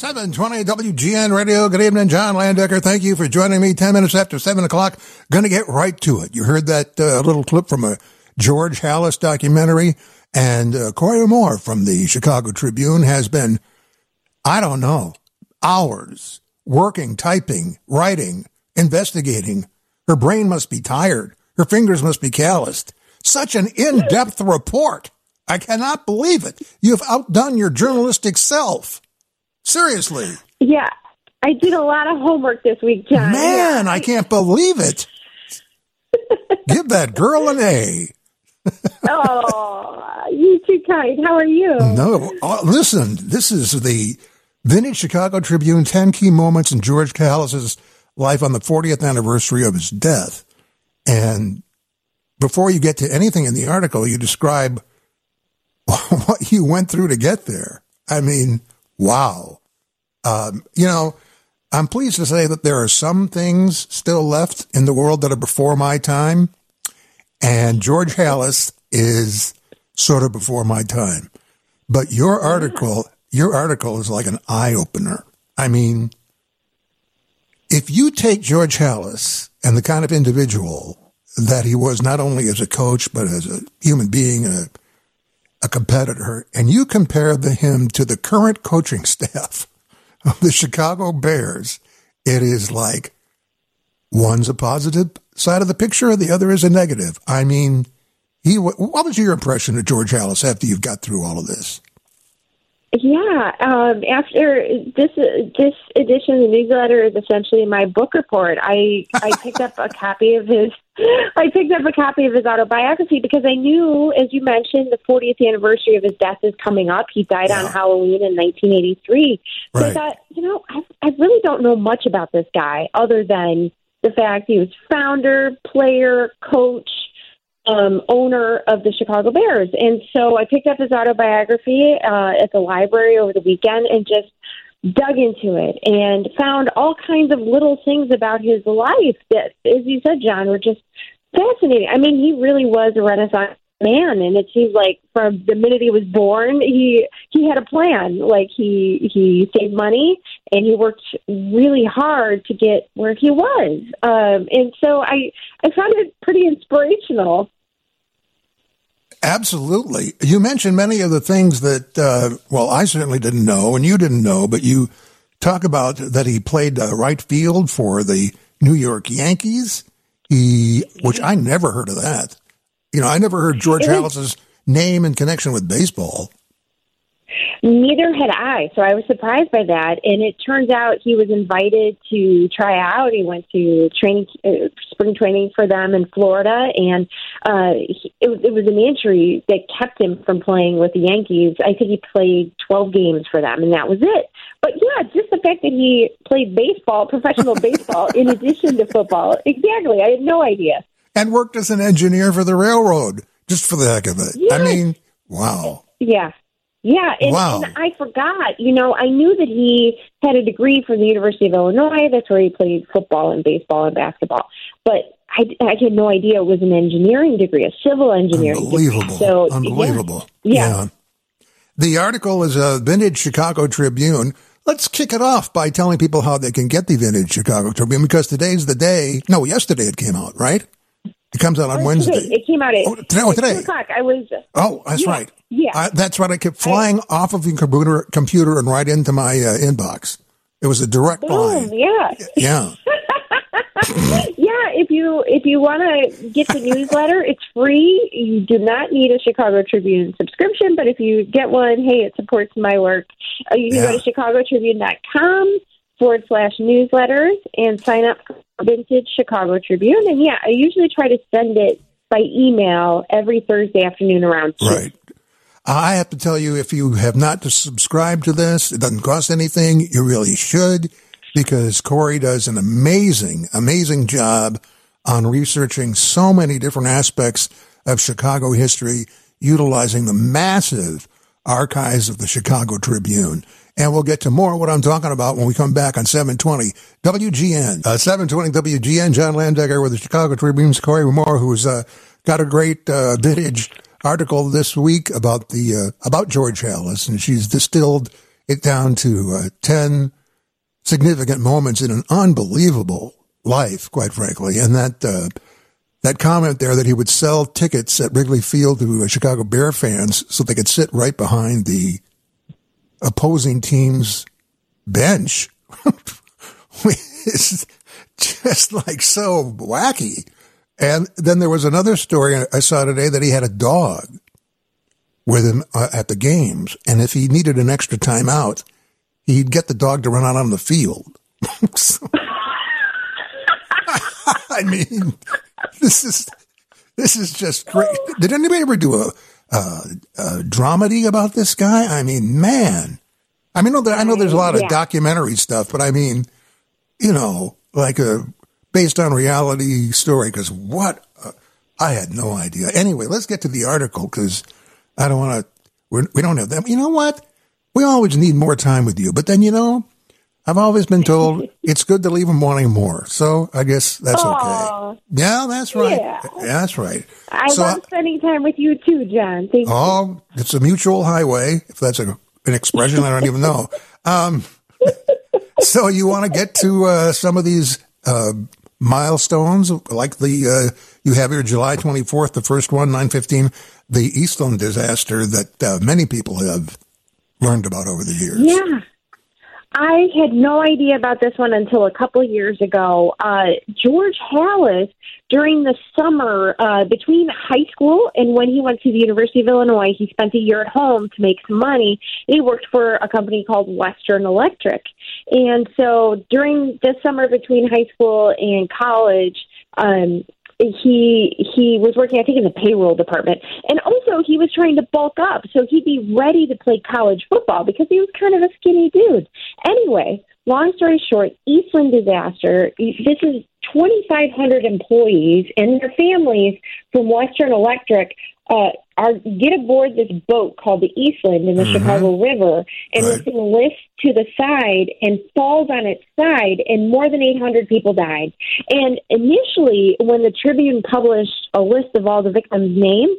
720 WGN Radio. Good evening, John Landecker. Thank you for joining me 10 minutes after 7 o'clock. Going to get right to it. You heard that uh, little clip from a George Halas documentary. And uh, Kori Rumore from the Chicago Tribune has been, I don't know, hours working, typing, writing, investigating. Her brain must be tired. Her fingers must be calloused. Such an in depth report. I cannot believe it. You've outdone your journalistic self. Seriously. Yeah. I did a lot of homework this week, John. Man, I can't believe it. Give that girl an A. oh, you too kind. How are you? No, uh, listen, this is the Vintage Chicago Tribune 10 key moments in George Halas's life on the 40th anniversary of his death. And before you get to anything in the article, you describe what you went through to get there. I mean, wow. Um, you know, I'm pleased to say that there are some things still left in the world that are before my time. And George Halas is sort of before my time. But your article, your article is like an eye opener. I mean, if you take George Halas and the kind of individual that he was not only as a coach, but as a human being, a, a competitor, and you compare the, him to the current coaching staff of the Chicago Bears, it is like one's a positive side of the picture, the other is a negative. I mean, he. What was your impression of George Halas after you've got through all of this? Yeah, um, after this this edition of the newsletter is essentially my book report. I I picked up a copy of his I picked up a copy of his autobiography because I knew, as you mentioned, the 40th anniversary of his death is coming up. He died yeah. on Halloween in 1983. So right. I thought, you know, I, I really don't know much about this guy other than the fact he was founder, player, coach, um, owner of the Chicago Bears. And so I picked up his autobiography uh, at the library over the weekend and just dug into it and found all kinds of little things about his life that, as you said, John, were just fascinating. I mean, he really was a Renaissance man and it seems like from the minute he was born he he had a plan like he he saved money and he worked really hard to get where he was um and so i i found it pretty inspirational Absolutely. You mentioned many of the things that, uh, well, I certainly didn't know, and you didn't know, but you talk about that he played uh, right field for the New York Yankees. He, which I never heard of that. You know, I never heard George Halas's name in connection with baseball. Neither had I, so I was surprised by that. And it turns out he was invited to try out. He went to training, uh, spring training for them in Florida, and uh, he, it, it was an injury that kept him from playing with the Yankees. I think he played 12 games for them, and that was it. But yeah, just the fact that he played baseball, professional baseball, in addition to football. Exactly. I had no idea. And worked as an engineer for the railroad, just for the heck of it. Yes. I mean, wow. Yeah. Yeah, and, wow. and I forgot. You know, I knew that he had a degree from the University of Illinois. That's where he played football and baseball and basketball. But I, I had no idea it was an engineering degree, a civil engineering. Unbelievable! Degree. So unbelievable. Yeah. yeah. yeah. The article is a Vintage Chicago Tribune. Let's kick it off by telling people how they can get the Vintage Chicago Tribune because today's the day. No, yesterday it came out, right? It comes out on oh, Wednesday. Today. It came out at, oh, today. Oh, today. Two o'clock. I was. Oh, that's yeah, right. Yeah, that's right. I kept flying I, off of your computer, computer and right into my uh, inbox. It was a direct boom, line. Yeah. Yeah. yeah, if you if you want to get the newsletter, it's free. You do not need a Chicago Tribune subscription, but if you get one, hey, it supports my work. Uh, you can yeah. go to chicagotribune.com forward slash newsletters and sign up for Vintage Chicago Tribune. And yeah, I usually try to send it by email every Thursday afternoon around two. Right. I have to tell you, if you have not subscribed to this, it doesn't cost anything. You really should because Kori does an amazing, amazing job on researching so many different aspects of Chicago history, utilizing the massive archives of the Chicago Tribune. And we'll get to more of what I'm talking about when we come back on 720 WGN. Uh, 720 WGN, John Landecker with the Chicago Tribune's Kori Rumore, who's uh, got a great uh, vintage article this week about the uh, about George Halas, and she's distilled it down to uh, 10 significant moments in an unbelievable life, quite frankly. And that, uh, that comment there that he would sell tickets at Wrigley Field to Chicago Bear fans so they could sit right behind the opposing team's bench is just like so wacky. And then there was another story I saw today that he had a dog with him uh, at the games. And if he needed an extra timeout, he'd get the dog to run out on the field. I mean, this is this is just great. Did anybody ever do a, a, a dramedy about this guy? I mean, man. I mean, I know there's a lot of yeah. documentary stuff, but I mean, you know, like a based on reality story. Because what uh, I had no idea. Anyway, let's get to the article because I don't want to. We don't have that. You know what? We always need more time with you, but then you know, I've always been told it's good to leave them wanting more. So I guess that's Aww. okay. Yeah, that's right. Yeah. That's right. I so, love spending time with you too, John. Thank oh, you. it's a mutual highway. If that's a, an expression, I don't even know. Um, so you want to get to uh, some of these uh, milestones, like the uh, you have here July 24th, the first one, 915, the Eastland disaster that uh, many people have learned about over the years. Yeah. I had no idea about this one until a couple years ago. Uh, George Halas, during the summer uh, between high school and when he went to the University of Illinois, he spent a year at home to make some money. He worked for a company called Western Electric. And so during the summer between high school and college, um, he he was working, I think, in the payroll department, and also he was trying to bulk up so he'd be ready to play college football because he was kind of a skinny dude. Anyway, long story short, Eastland disaster. This is 2,500 employees and their families from Western Electric uh, are get aboard this boat called the Eastland in the mm-hmm. Chicago River, and right. this thing lifts to the side and falls on its side, and more than 800 people died. And initially, when the Tribune published a list of all the victims' names,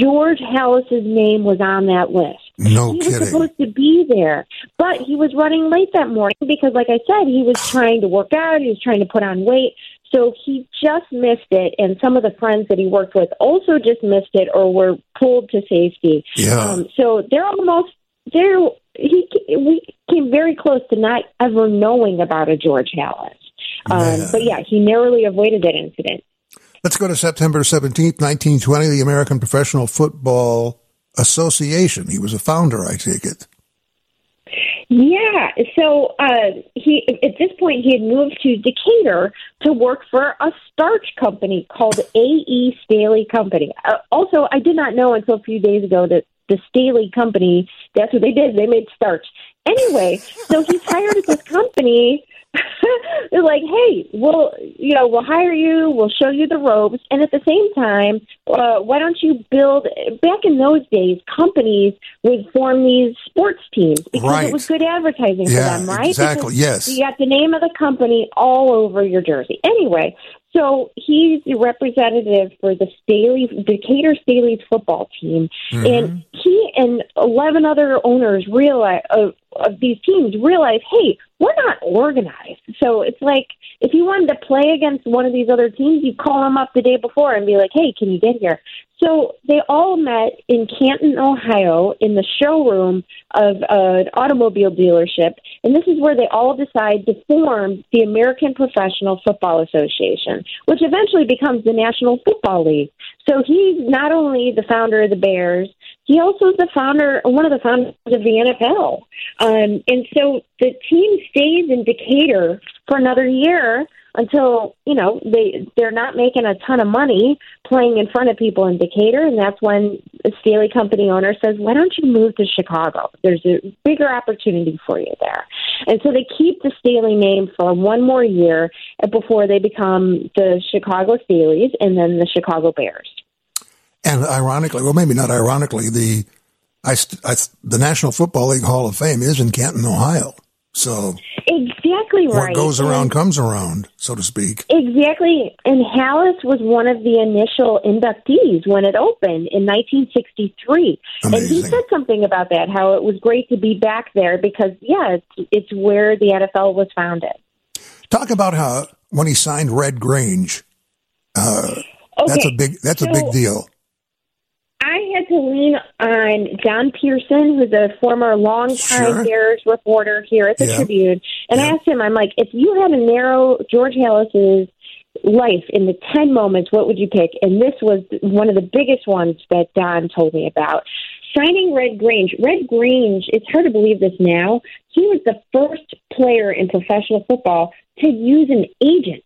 George Halas's name was on that list. No he kidding. was supposed to be there, but he was running late that morning because, like I said, he was trying to work out. He was trying to put on weight. So he just missed it, and some of the friends that he worked with also just missed it or were pulled to safety. Yeah. Um, so they're almost they're he we came very close to not ever knowing about a George Halas. Um, but yeah, he narrowly avoided that incident. Let's go to September 17th, 1920, the American Professional Football Association. He was a founder, I take it. Yeah. So uh, he at this point he had moved to Decatur to work for a starch company called A.E. Staley Company. Uh, also, I did not know until a few days ago that the Staley Company that's what they did. They made starch. Anyway, so he's hired at this company they're like, hey, we'll, you know, we'll hire you, we'll show you the ropes, and at the same time, uh, why don't you build? Back in those days, companies would form these sports teams because right. it was good advertising yeah, for them, right? Exactly. Because yes. You got the name of the company all over your jersey. Anyway, so he's the representative for the Staley, Decatur Staley's football team, mm-hmm. and he and eleven other owners realize of, of these teams realize, hey, we're not organized. So it's like if you wanted to play against one of these other teams, you call them up the day before and be like, hey, can you get here? So they all met in Canton, Ohio, in the showroom of an automobile dealership, and this is where they all decide to form the American Professional Football Association, which eventually becomes the National Football League. So he's not only the founder of the Bears, he also is the founder, one of the founders of the NFL. Um, and so the team stays in Decatur for another year until you know they they're not making a ton of money playing in front of people in Decatur, and that's when the Staley Company owner says, "Why don't you move to Chicago? There's a bigger opportunity for you there." And so they keep the Staley name for one more year before they become the Chicago Staleys and then the Chicago Bears. And ironically, well, maybe not ironically, the I, I, the National Football League Hall of Fame is in Canton, Ohio. So exactly right. What goes around comes around, so to speak. Exactly. And Halas was one of the initial inductees when it opened in 1963. Amazing. And he said something about that, how it was great to be back there because, yeah, it's, it's where the NFL was founded. Talk about how when he signed Red Grange, uh, Okay, that's a big that's a big deal. To lean on Don Pierson, who's a former longtime Sure. Bears reporter here at the Yeah. Tribune, and I asked him, I'm like, if you had to narrow George Halas's life into 10 moments, what would you pick? And this was one of the biggest ones that Don told me about. Signing Red Grange. Red Grange, it's hard to believe this now. He was the first player in professional football to use an agent.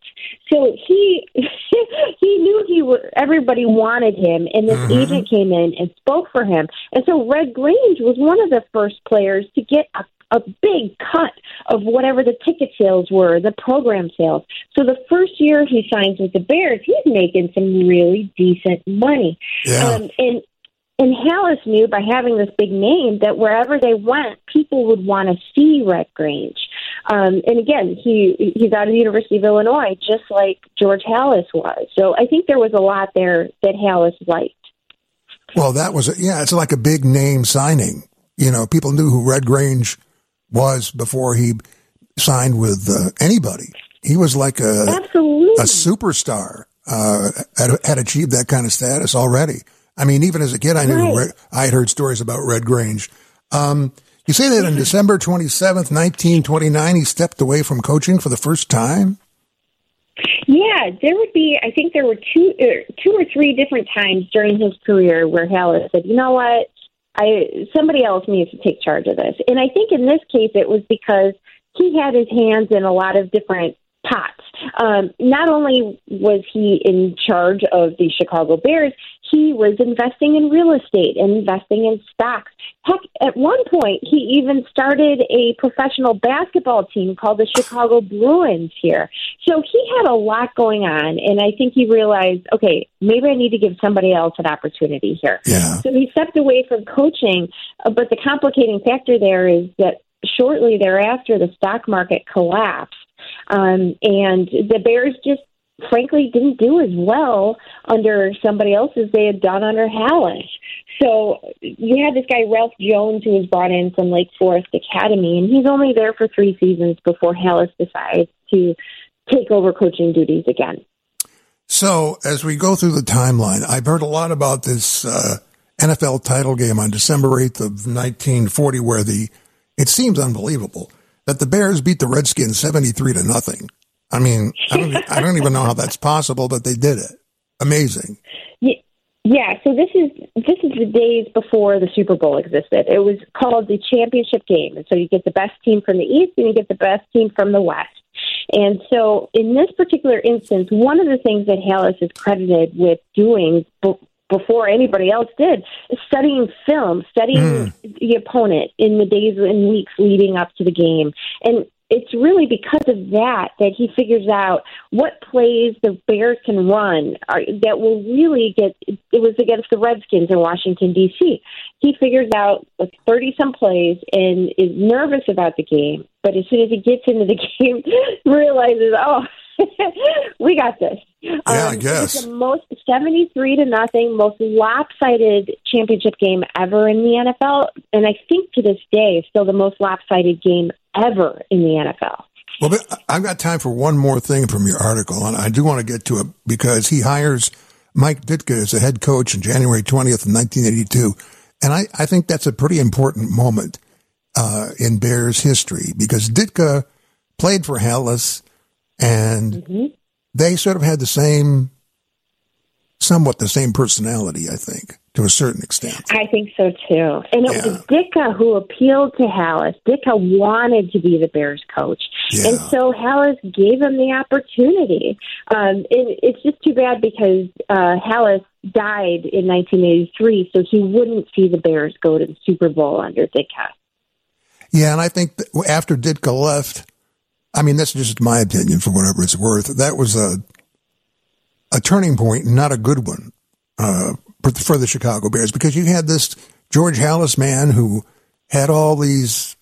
So he he knew he was, everybody wanted him, and this Mhm. agent came in and spoke for him. And so Red Grange was one of the first players to get a, a big cut of whatever the ticket sales were, the program sales. So the first year he signs with the Bears, he's making some really decent money. Yeah. Um, and and Halas knew by having this big name that wherever they went, people would want to see Red Grange. Um, and again, he he's out of the University of Illinois, just like George Halas was. So I think there was a lot there that Halas liked. Well, that was a, yeah. It's like a big name signing. You know, people knew who Red Grange was before he signed with uh, anybody. He was like a Absolutely. a superstar. Uh, had, had achieved that kind of status already. I mean, even as a kid, I knew Right. Red, I had heard stories about Red Grange. Um, you say that on December twenty seventh, nineteen twenty nine, he stepped away from coaching for the first time. Yeah, there would be. I think there were two, er, two or three different times during his career where Halas said, "You know what? I somebody else needs to take charge of this." And I think in this case, it was because he had his hands in a lot of different pots. Um, not only was he in charge of the Chicago Bears, he was investing in real estate and investing in stocks. Heck, at one point, he even started a professional basketball team called the Chicago Bruins here. So he had a lot going on, and I think he realized, okay, maybe I need to give somebody else an opportunity here. Yeah. So he stepped away from coaching, uh, but the complicating factor there is that shortly thereafter, the stock market collapsed, um, and the Bears just frankly didn't do as well under somebody else as they had done under Halas. So you had this guy Ralph Jones who was brought in from Lake Forest Academy, and he's only there for three seasons before Halas decides to take over coaching duties again. So as we go through the timeline, I've heard a lot about this uh, NFL title game on December 8th of 1940 where the, it seems unbelievable that the Bears beat the Redskins 73 to nothing. I mean, I don't, I don't even know how that's possible, but they did it. Amazing. Ye- Yeah, so this is this is the days before the Super Bowl existed. It was called the championship game, and so you get the best team from the East and you get the best team from the West. And so, in this particular instance, one of the things that Halas is credited with doing b- before anybody else did is studying film, studying hmm. the opponent in the days and weeks leading up to the game, and it's really because of that that he figures out what plays the Bears can run are, that will really get. It was against the Redskins in Washington D.C. He figures out like thirty some plays and is nervous about the game, but as soon as he gets into the game, realizes, oh. we got this. Yeah, I Um, guess. It's the most seventy-three to nothing, most lopsided championship game ever in the NFL, and I think to this day still the most lopsided game ever in the NFL. Well, but I've got time for one more thing from your article, and I do want to get to it because he hires Mike Ditka as a head coach in January 20th, 1982. And I, I think that's a pretty important moment uh, in Bears history because Ditka played for Halas and they sort of had the same, somewhat the same personality, I think, to a certain extent. I think so too. And it Yeah. was Ditka who appealed to Halas. Ditka wanted to be the Bears coach. Yeah. And so Halas gave him the opportunity. Um, it, it's just too bad because uh, Halas died in 1983, so he wouldn't see the Bears go to the Super Bowl under Ditka. Yeah, and I think after Ditka left, I mean, that's just my opinion for whatever it's worth. That was a a turning point, not a good one uh, for, for the Chicago Bears because you had this George Halas man who had all these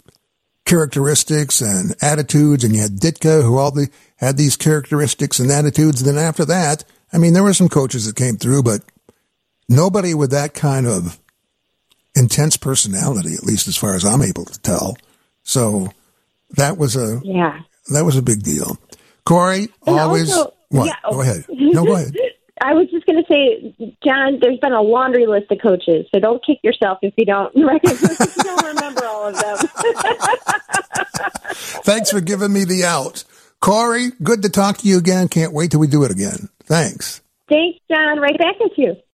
characteristics and attitudes, and you had Ditka, who all the, had these characteristics and attitudes. And then after that, I mean, there were some coaches that came through, but nobody with that kind of intense personality, at least as far as I'm able to tell. So that was a yeah, that was a big deal. Kori, And always also- what? yeah. Go ahead. No, go ahead. I was just going to say, John, there's been a laundry list of coaches, so don't kick yourself if you don't if you don't remember all of them. Thanks for giving me the out. Kori, good to talk to you again. Can't wait till we do it again. Thanks. Thanks, John. Right back at you.